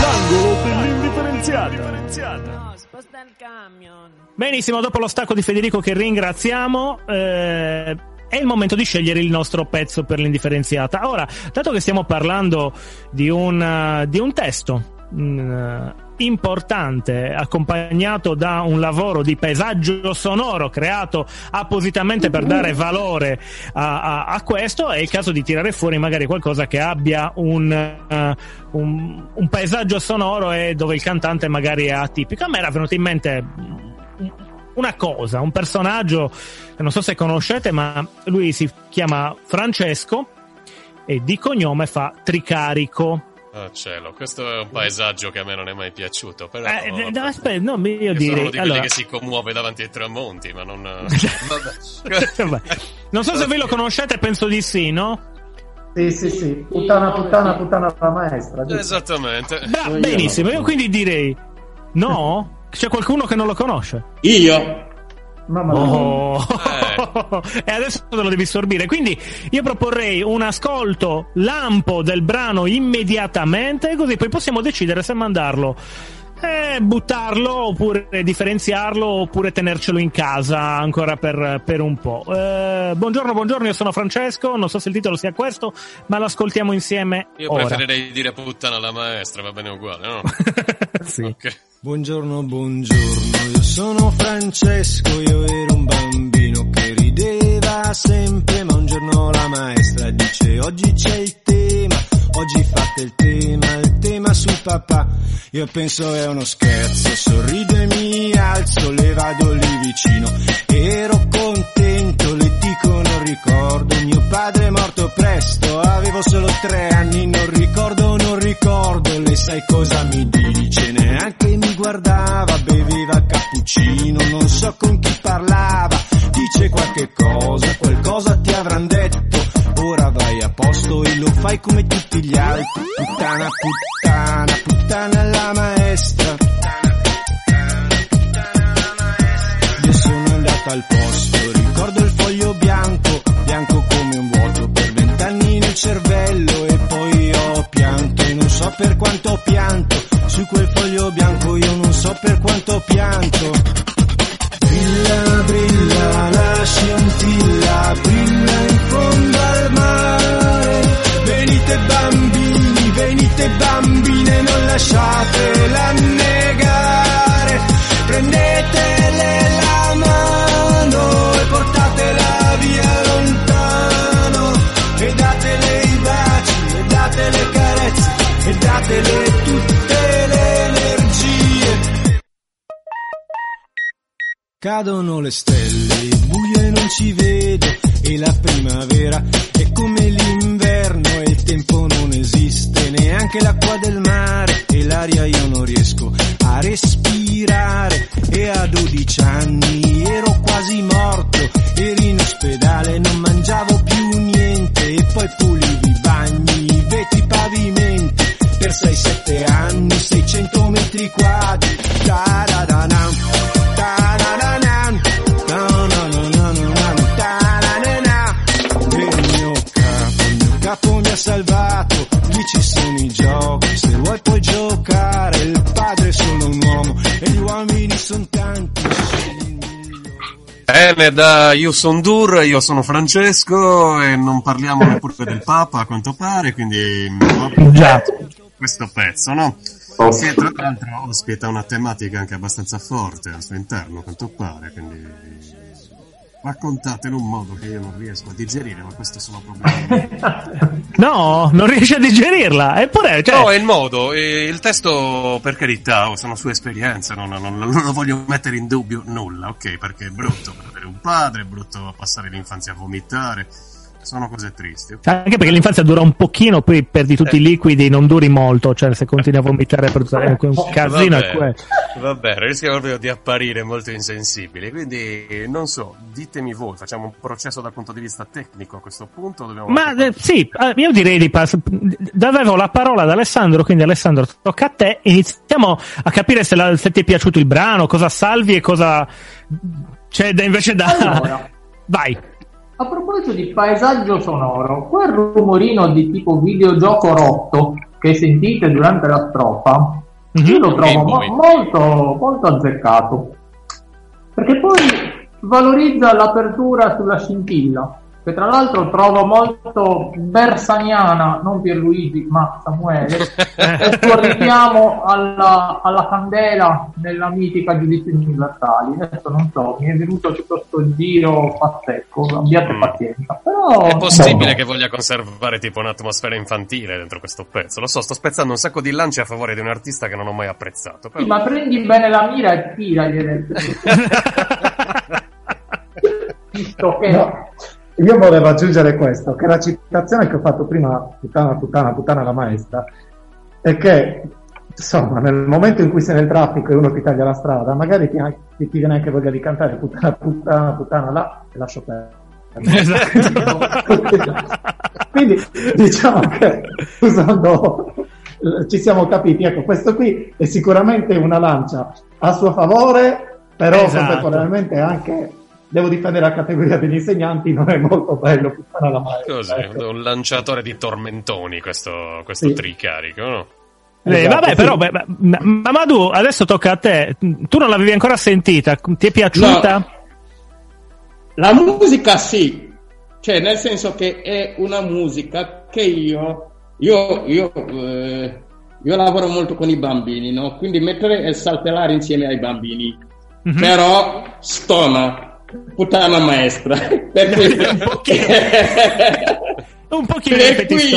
L'angolo dell'indifferenziata No, sposta il camion. Benissimo, dopo lo stacco di Federico che ringraziamo, eh, è il momento di scegliere il nostro pezzo per l'indifferenziata. Ora, dato che stiamo parlando di un, eh, di un testo mm, importante, accompagnato da un lavoro di paesaggio sonoro creato appositamente per dare valore a, a- a questo, è il caso di tirare fuori magari qualcosa che abbia un, eh, un, un paesaggio sonoro e dove il cantante magari è atipico. A me era venuto in mente una cosa, un personaggio che non so se conoscete, ma lui si chiama Francesco e di cognome fa Tricarico. Oh cielo, questo è un paesaggio che a me non è mai piaciuto, però... Eh, eh, no, aspetta, no, io sono direi uno di quelli allora, che si commuove davanti ai tramonti, ma non... Non so se voi lo conoscete, penso di sì, no? Sì, sì, sì. Puttana, puttana, puttana la maestra. giusto? Esattamente. Bra- Io benissimo, no. io quindi direi no? C'è qualcuno che non lo conosce? Io? Mamma mia. Oh. e adesso te lo devi sorbire. Quindi io proporrei un ascolto lampo del brano immediatamente, così poi possiamo decidere se mandarlo. Eh, buttarlo oppure differenziarlo oppure tenercelo in casa ancora per, per un po'. Eh, buongiorno, buongiorno, io sono Francesco. Non so se il titolo sia questo, ma lo ascoltiamo insieme. Io ora. preferirei dire puttana alla maestra, va bene uguale, no? sì. Ok. Buongiorno, buongiorno, io sono Francesco, io ero un bambino papà. Io penso è uno scherzo, sorrido e mi alzo, le vado lì vicino, ero contento, le dico non ricordo, mio padre è morto presto, avevo solo tre anni, non ricordo, non ricordo, le sai cosa mi dice, neanche mi guardava, beveva cappuccino, non so con chi parlava, dice qualche cosa, qualcosa ti avran detto, posto e lo fai come tutti gli altri, puttana, puttana, puttana la maestra. Io sono andato al posto, ricordo il foglio bianco, bianco come un vuoto, per vent'anni nel cervello e poi ho pianto, e non so per quanto ho pianto, su quel foglio bianco io non so per quanto ho pianto. Brilla, brilla, la scintilla, brilla lasciatela annegare. Prendetele la mano e portatela via lontano. E datele i baci, e datele carezze, e datele tutte le energie. Cadono le stelle, il buio e non ci vedo, e la primavera è come l'inverno esiste neanche l'acqua del mare e l'aria io non riesco a respirare e a 12 anni ero quasi morto, ero in ospedale, non mangiavo più niente e poi pulivi i bagni, i vetri, i pavimenti per 6-7 anni, 600 metri quadri, taradana. Bene, da Io son Dur, io sono Francesco e non parliamo neppure del Papa a quanto pare, quindi Già. questo pezzo, no? Sì, tra l'altro ospita una tematica anche abbastanza forte al suo interno, a quanto pare, quindi raccontate in un modo che io non riesco a digerire, ma questo sono problemi. No, non riesci a digerirla. Eppure, cioè, No, è il modo, il testo per carità, oh, sono sue esperienze, non, non- non lo voglio mettere in dubbio nulla, ok? Perché è brutto perdere un padre, è brutto passare l'infanzia a vomitare, sono cose tristi. Anche perché l'infanzia dura un pochino, poi perdi tutti i liquidi, non duri molto. Cioè, se continui a vomitare per un casino, è Vabbè, quello. vabbè, rischia proprio di apparire molto insensibile, quindi non so, ditemi voi, facciamo un processo dal punto di vista tecnico a questo punto? Dobbiamo Ma eh, sì, eh, io direi di passare. Avevo la parola ad Alessandro, quindi Alessandro, tocca a te. Iniziamo a capire se, la- se ti è piaciuto il brano, cosa salvi e cosa c'è da- invece da. Allora. Vai. A proposito di paesaggio sonoro, quel rumorino di tipo videogioco rotto che sentite durante la strofa, Mhm. io lo trovo mo- molto, molto azzeccato. Perché poi valorizza l'apertura sulla scintilla, che tra l'altro trovo molto bersaniana, non Pierluigi, ma Samuele, e suo richiamo alla, alla candela nella mitica giudizio universali. Adesso non so, mi è venuto questo giro pazzesco, abbiate Mm. pazienza. Però, È possibile no. che voglia conservare tipo un'atmosfera infantile dentro questo pezzo. Lo so, sto spezzando un sacco di lance a favore di un artista che non ho mai apprezzato. Però... Sì, ma prendi bene la mira e tira Visto che No, io volevo aggiungere questo, che la citazione che ho fatto prima, puttana, puttana, puttana la maestra, è che insomma nel momento in cui sei nel traffico e uno ti taglia la strada, magari ti, ti, ti viene anche voglia di cantare puttana, puttana, puttana là e lascio perdere. Quindi diciamo che usando ci siamo capiti, ecco, questo qui è sicuramente una lancia a suo favore, però Esatto. contemporaneamente anche devo difendere la categoria degli insegnanti, non è molto bello puttana la maestra. Così, ecco. un lanciatore di tormentoni questo, questo Sì. tricarico, no? Eh, Esatto, vabbè, sì. però, beh, ma, ma- Mamadou, adesso tocca a te. Tu non l'avevi ancora sentita, ti è piaciuta? La musica sì, cioè nel senso che è una musica che io, io, io, eh, io lavoro molto con i bambini, no? Quindi mettere e saltellare insieme ai bambini, Mhm. però stona, puttana maestra, per cui... Un pochino. Un pochino Per cui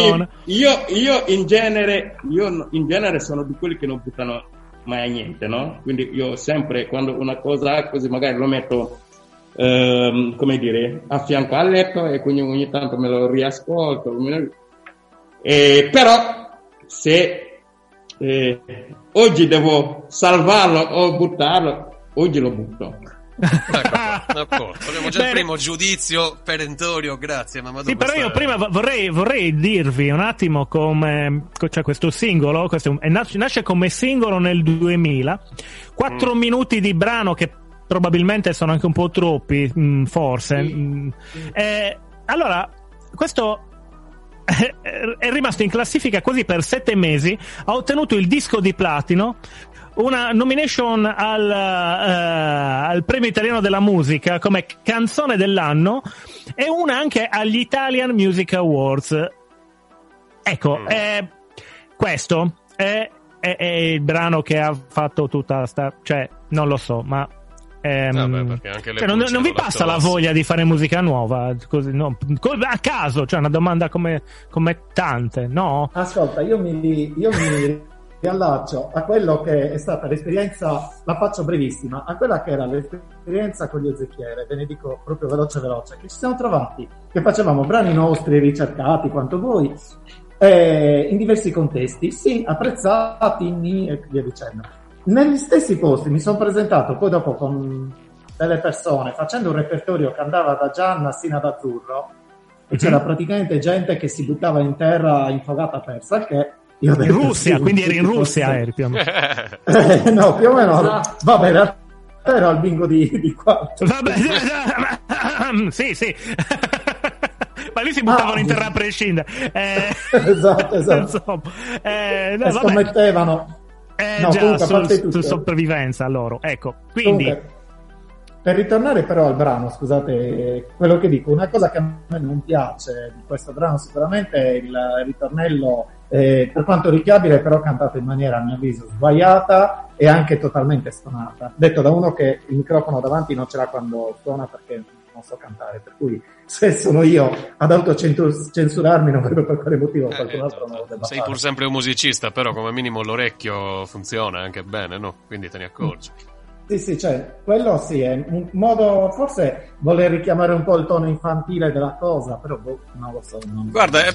io, io in genere io in genere sono di quelli che non buttano mai niente, no? Quindi io sempre quando una cosa così magari lo metto ehm, come dire a fianco al letto e quindi ogni tanto me lo riascolto. me- Eh, però se eh, oggi devo salvarlo o buttarlo, oggi lo butto. D'accordo. Abbiamo già il Bene. primo giudizio perentorio, grazie Mamadou. Sì, però io prima vo- vorrei, vorrei dirvi un attimo come co- cioè questo singolo, questo è nasce come singolo nel 2000, 4 Mm. minuti di brano che probabilmente sono anche un po' troppi, mm, forse. Mm. Eh, allora, questo è è rimasto in classifica quasi per sette mesi, ha ottenuto il disco di platino, una nomination al, eh, al premio italiano della musica come canzone dell'anno e una anche agli Italian Music Awards. Ecco, Mm. eh, questo è, è- è il brano che ha fatto tutta sta... cioè, non lo so, ma... ehm, Vabbè, cioè, non, non vi passa la voglia di fare musica nuova? Così, no? A caso, cioè una domanda come, come tante, no? Ascolta, io mi, io mi riallaccio a quello che è stata l'esperienza, la faccio brevissima, a quella che era l'esperienza con gli Ezechiele, ve ne dico proprio veloce veloce, che ci siamo trovati, che facevamo brani nostri ricercati quanto voi, eh, in diversi contesti, sì, apprezzati, ni, e via dicendo. Negli stessi posti mi sono presentato poi dopo con delle persone facendo un repertorio che andava da Gianna sino ad Azzurro e Mhm. c'era praticamente gente che si buttava in terra infogata persa, che In Russia, quindi eri in Russia, eri più o meno. Eh, no, più o meno. Esatto. Vabbè, in realtà ero al bingo di, di quarto. Vabbè, sì, sì. Ma lì si buttavano Ah. in terra a prescindere. Eh, Esatto, esatto. insomma, eh, no, scommettevano. Eh No, già, comunque, sul- tutto- sopravvivenza loro. Ecco, quindi... Comunque, per ritornare però al brano, scusate, quello che dico, una cosa che a me non piace di questo brano sicuramente è il ritornello, eh, per quanto richiamabile, però cantato in maniera, a mio avviso, sbagliata e anche totalmente stonata. Detto da uno che il microfono davanti non ce l'ha quando suona perché non so cantare, per cui se sono io ad autocensurarmi non vedo per quale motivo qualcun altro non lo debba Sei pur sempre un musicista, però come minimo l'orecchio funziona anche bene, no? Quindi te ne accorgi. Sì, sì, cioè, quello sì, è un modo, forse voler richiamare un po' il tono infantile della cosa, però boh, non lo so. non- Guarda, eh,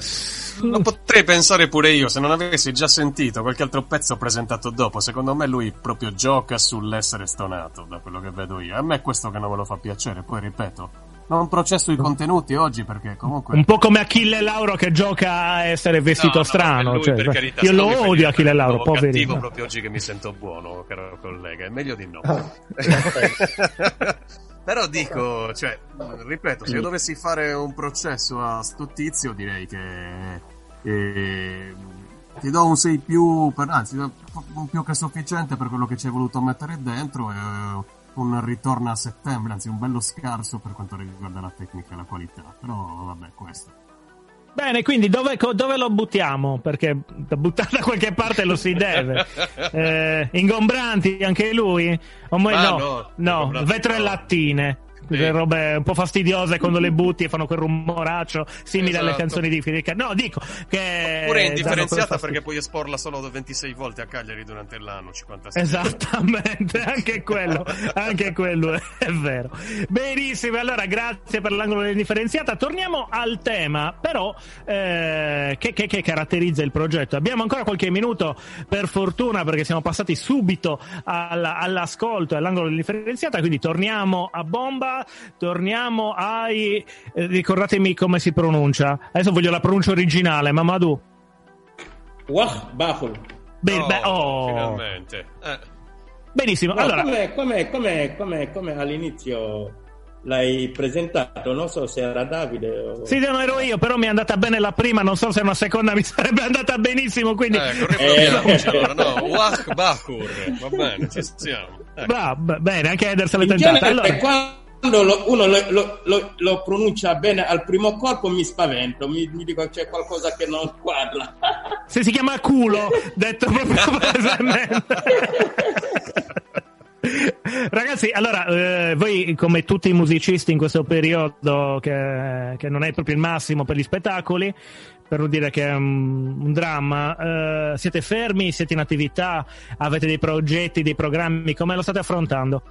lo potrei pensare pure io se non avessi già sentito qualche altro pezzo presentato dopo. Secondo me lui proprio gioca sull'essere stonato, da quello che vedo io. A me è questo che non me lo fa piacere. Poi ripeto, non processo i contenuti oggi perché comunque. Un po' come Achille Lauro che gioca a essere vestito No, no, strano. lui, cioè, per carità, io lo odio Achille Lauro, nuovo cattivo poverino. proprio oggi che mi sento buono, caro collega. È meglio di no. Ah, Però dico, cioè, ripeto, se io dovessi fare un processo a sto tizio, direi che eh, ti do un 6 più, per, anzi, un più che sufficiente per quello che ci hai voluto mettere dentro e un ritorno a settembre, anzi un bello scarso per quanto riguarda la tecnica e la qualità. Però vabbè, questo. Bene, quindi dove, dove lo buttiamo? Perché da buttare da qualche parte lo si deve. Eh, ingombranti anche lui? O mo- Ma no, no, no, vetre e no. lattine. Sì. Le robe un po' fastidiose quando le butti e fanno quel rumoraccio simile alle Esatto. canzoni di Federica. No, dico che. Oppure è indifferenziata perché puoi esporla solo 26 volte a Cagliari durante l'anno, 56. Esattamente, anche quello, anche quello è vero. Benissimo, allora grazie per l'angolo dell'indifferenziata. Torniamo al tema, però, eh, che, che- che caratterizza il progetto. Abbiamo ancora qualche minuto, per fortuna, perché siamo passati subito alla- all'ascolto e all'angolo dell'indifferenziata, quindi torniamo a bomba, torniamo ai... eh, ricordatemi come si pronuncia. Adesso voglio la pronuncia originale, Mamadou. Wah, Bahul. Be- Oh, beh, oh. finalmente. Eh. Benissimo, No, allora... come, come, come, come, come all'inizio l'hai presentato, non so se era Davide o... Sì, non ero io, però mi è andata bene la prima, non so se una seconda mi sarebbe andata benissimo, quindi... Ecco, Eh, riproviamoci allora, no? Wah Bakur, va bene, ci siamo. Ecco. Va, b- bene, anche Eder se l'è In tentata. Allora, quando lo- uno lo, lo- lo- pronuncia bene al primo colpo mi spavento, mi, mi dico c'è qualcosa che non quadra. se si chiama culo, detto proprio palesemente. Ragazzi, allora, eh, voi come tutti i musicisti in questo periodo che, che non è proprio il massimo per gli spettacoli, per non dire che è un, un dramma, eh, siete fermi, siete in attività, avete dei progetti, dei programmi, come lo state affrontando?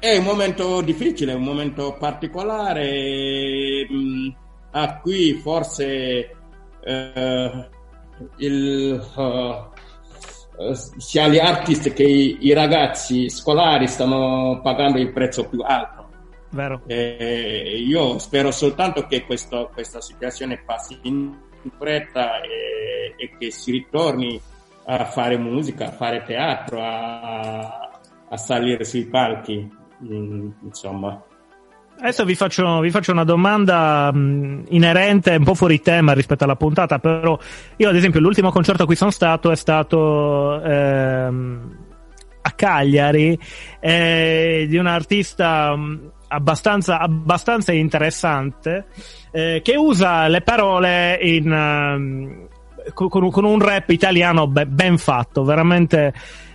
È un momento difficile, un momento particolare mh, a cui forse eh, il, eh, sia gli artisti che i, i ragazzi scolari stanno pagando il prezzo più alto. Vero? Eh, io spero soltanto che questo- questa situazione passi in fretta e, e che si ritorni a fare musica, a fare teatro, a, a salire sui palchi, mm, insomma. Adesso vi faccio, vi faccio una domanda mh, inerente, un po' fuori tema rispetto alla puntata, però io ad esempio l'ultimo concerto a cui sono stato è stato ehm, a Cagliari eh, di un artista mh, abbastanza, abbastanza interessante eh, che usa le parole in, ehm, con, con un- rap italiano be- ben fatto, veramente,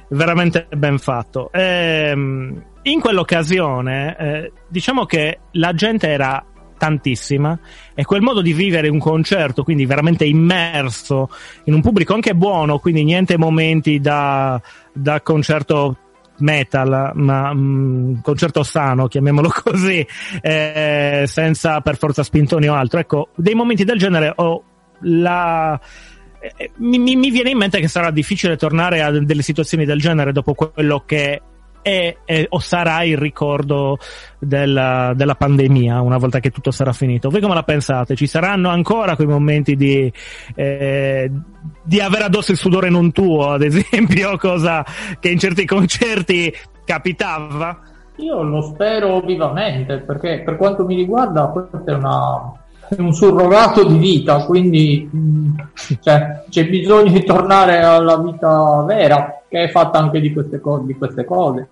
veramente ben fatto. Ehm, in quell'occasione, eh, diciamo che la gente era tantissima e quel modo di vivere un concerto, quindi veramente immerso in un pubblico anche buono, quindi niente momenti da, da concerto metal, ma mm, concerto sano, chiamiamolo così, eh, senza per forza spintoni o altro. Ecco, dei momenti del genere ho la eh, mi- mi viene in mente che sarà difficile tornare a delle situazioni del genere dopo quello che è, è- o sarà il ricordo della, della pandemia una volta che tutto sarà finito. Voi come la pensate? Ci saranno ancora quei momenti di, eh, di avere addosso il sudore non tuo, ad esempio, cosa che in certi concerti capitava? Io lo spero vivamente perché per quanto mi riguarda questa è una, è un surrogato di vita, quindi mh, cioè, c'è bisogno di tornare alla vita vera, che è fatta anche di queste, co- di queste cose.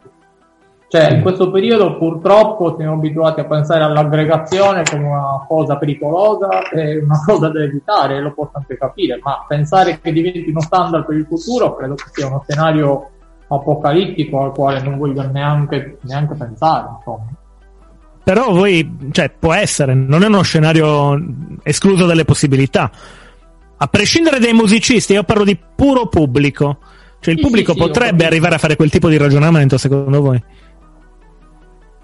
Cioè, in questo periodo purtroppo siamo abituati a pensare all'aggregazione come una cosa pericolosa e una cosa da evitare, lo posso anche capire, ma pensare che diventi uno standard per il futuro credo che sia uno scenario apocalittico al quale non voglio neanche, neanche pensare, insomma. Però voi, cioè, può essere, non è uno scenario escluso dalle possibilità. A prescindere dai musicisti, io parlo di puro pubblico. Cioè, il Sì, pubblico sì, potrebbe arrivare a fare quel tipo di ragionamento, secondo voi?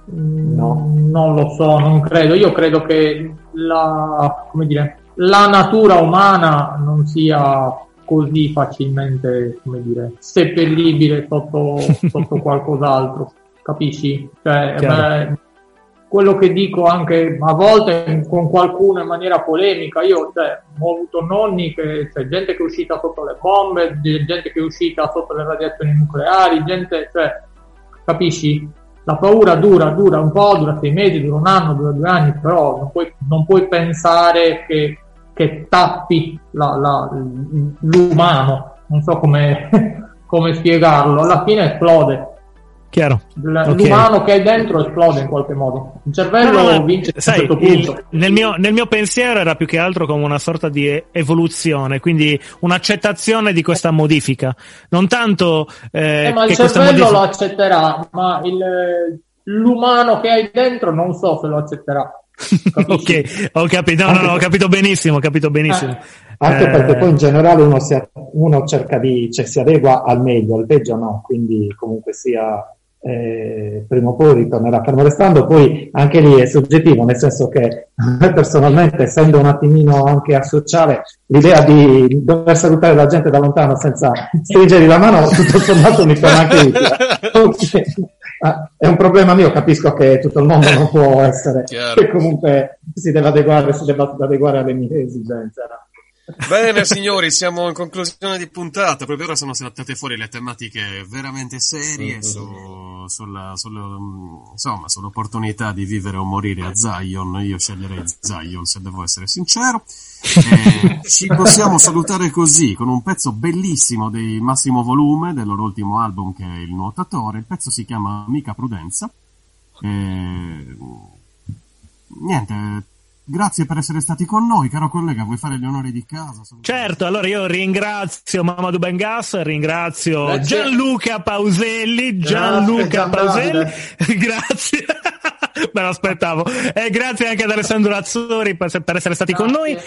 No. Non lo so, non credo. Io credo che la, come dire, la natura umana non sia così facilmente, come dire, seppellibile sotto, sotto qualcos'altro. Capisci? Cioè, beh, quello che dico anche a volte con qualcuno in maniera polemica, io cioè, ho avuto nonni che c'è gente che è uscita sotto le bombe, gente che è uscita sotto le radiazioni nucleari, gente, cioè, capisci? La paura dura, dura un po', dura sei mesi, dura un anno, dura due anni, però non puoi, non puoi pensare che, che tappi la- la- l'umano, non so come, come spiegarlo, alla fine esplode. Chiaro. L- Ok. L'umano che è dentro esplode in qualche modo. Il cervello No, no, vince a un sai, certo il- punto. nel, mio, nel mio pensiero era più che altro come una sorta di evoluzione, quindi un'accettazione di questa modifica. Non tanto eh, Eh, ma il cervello modifica... lo accetterà, ma il- l'umano che hai dentro non so se lo accetterà. ok, ho capito, no, no, no, ho capito benissimo, ho capito benissimo. Anche Eh, perché poi in generale uno, si, uno cerca di, cioè, si adegua al meglio, al peggio no, quindi comunque sia eh, prima o poi ritornerà fermo restando, poi anche lì è soggettivo, nel senso che personalmente, essendo un attimino anche asociale, l'idea di dover salutare la gente da lontano senza stringergli la mano, tutto sommato mi fa anche. Ok. Ah, È un problema mio, capisco che tutto il mondo non può essere, Chiaro. che comunque si deve adeguare, si deve adeguare alle mie esigenze. Bene signori, siamo in conclusione di puntata, proprio ora sono saltate fuori le tematiche veramente serie su- sulla, sulla, mm, insomma, sull'opportunità di vivere o morire a Zion, io sceglierei Zion se devo essere sincero. Eh, ci possiamo salutare così, con un pezzo bellissimo dei Massimo Volume, del loro ultimo album che è Il Nuotatore, il pezzo si chiama Amica Prudenza. Eh, niente, grazie per essere stati con noi, caro collega, vuoi fare gli onori di casa? Certo, allora io ringrazio Mamadou Bengas, ringrazio Grazie. Gianluca Pauselli, Grazie, Gianluca Gian Pauselli, grazie, me lo aspettavo, e grazie anche ad Alessandro Azzori per, per essere stati con noi.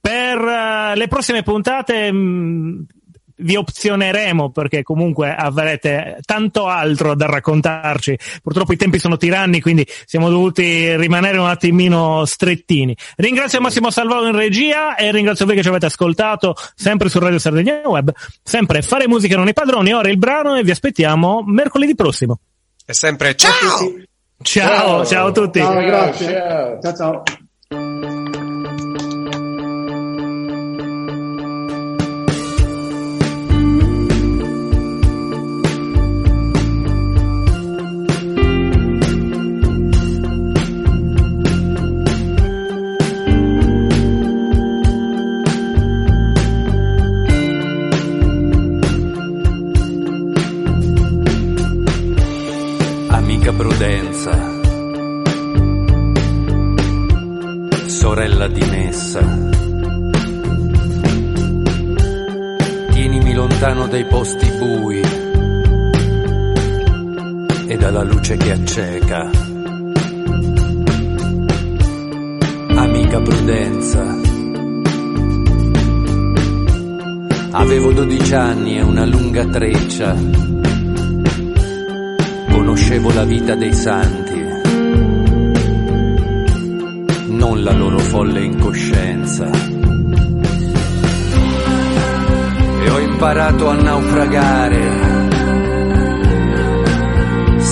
Per eh, le prossime puntate mh, vi opzioneremo perché comunque avrete tanto altro da raccontarci. Purtroppo i tempi sono tiranni, quindi siamo dovuti rimanere un attimino strettini. Ringrazio Massimo Salvao in regia e ringrazio voi che ci avete ascoltato sempre su Radio Sardegna Web. Sempre fare musica non i padroni, ora il brano e vi aspettiamo mercoledì prossimo. E sempre ciao! Ciao, ciao, a tutti. Ciao, grazie. Ciao, ciao. Luce che acceca. Amica Prudenza, avevo 12 anni e una lunga treccia conoscevo la vita dei santi, non la loro folle incoscienza. E ho imparato a naufragare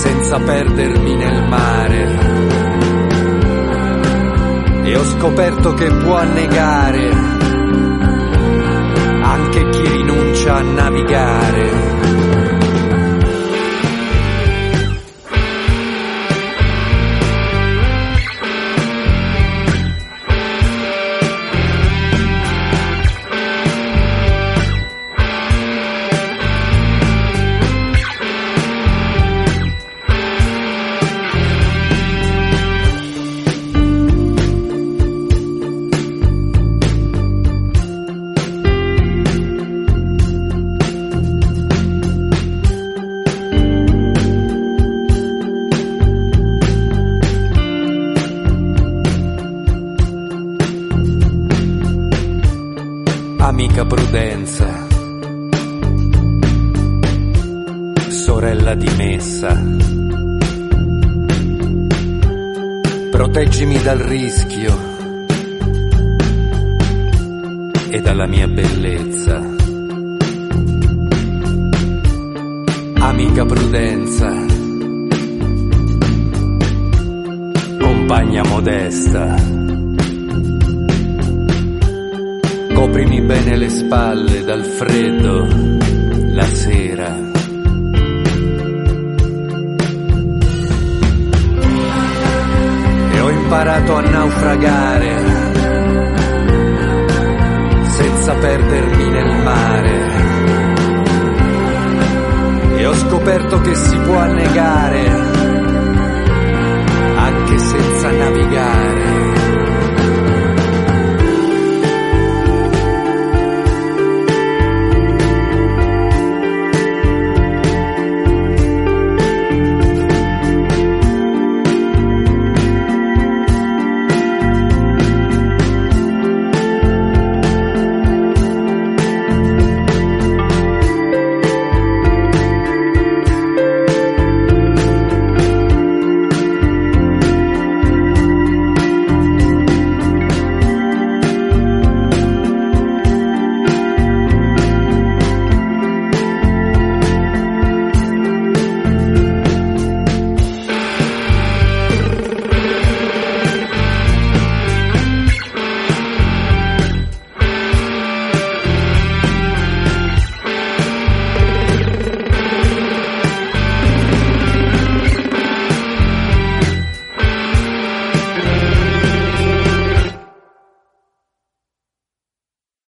senza perdermi nel mare. E ho scoperto che può annegare anche chi rinuncia a navigare. Sorella dimessa. Proteggimi dal rischio e dalla mia bellezza. Amica prudenza, compagna modesta. Coprimi bene le spalle dal freddo la sera. imparato a naufragare senza perdermi nel mare e ho scoperto che si può annegare anche senza navigare.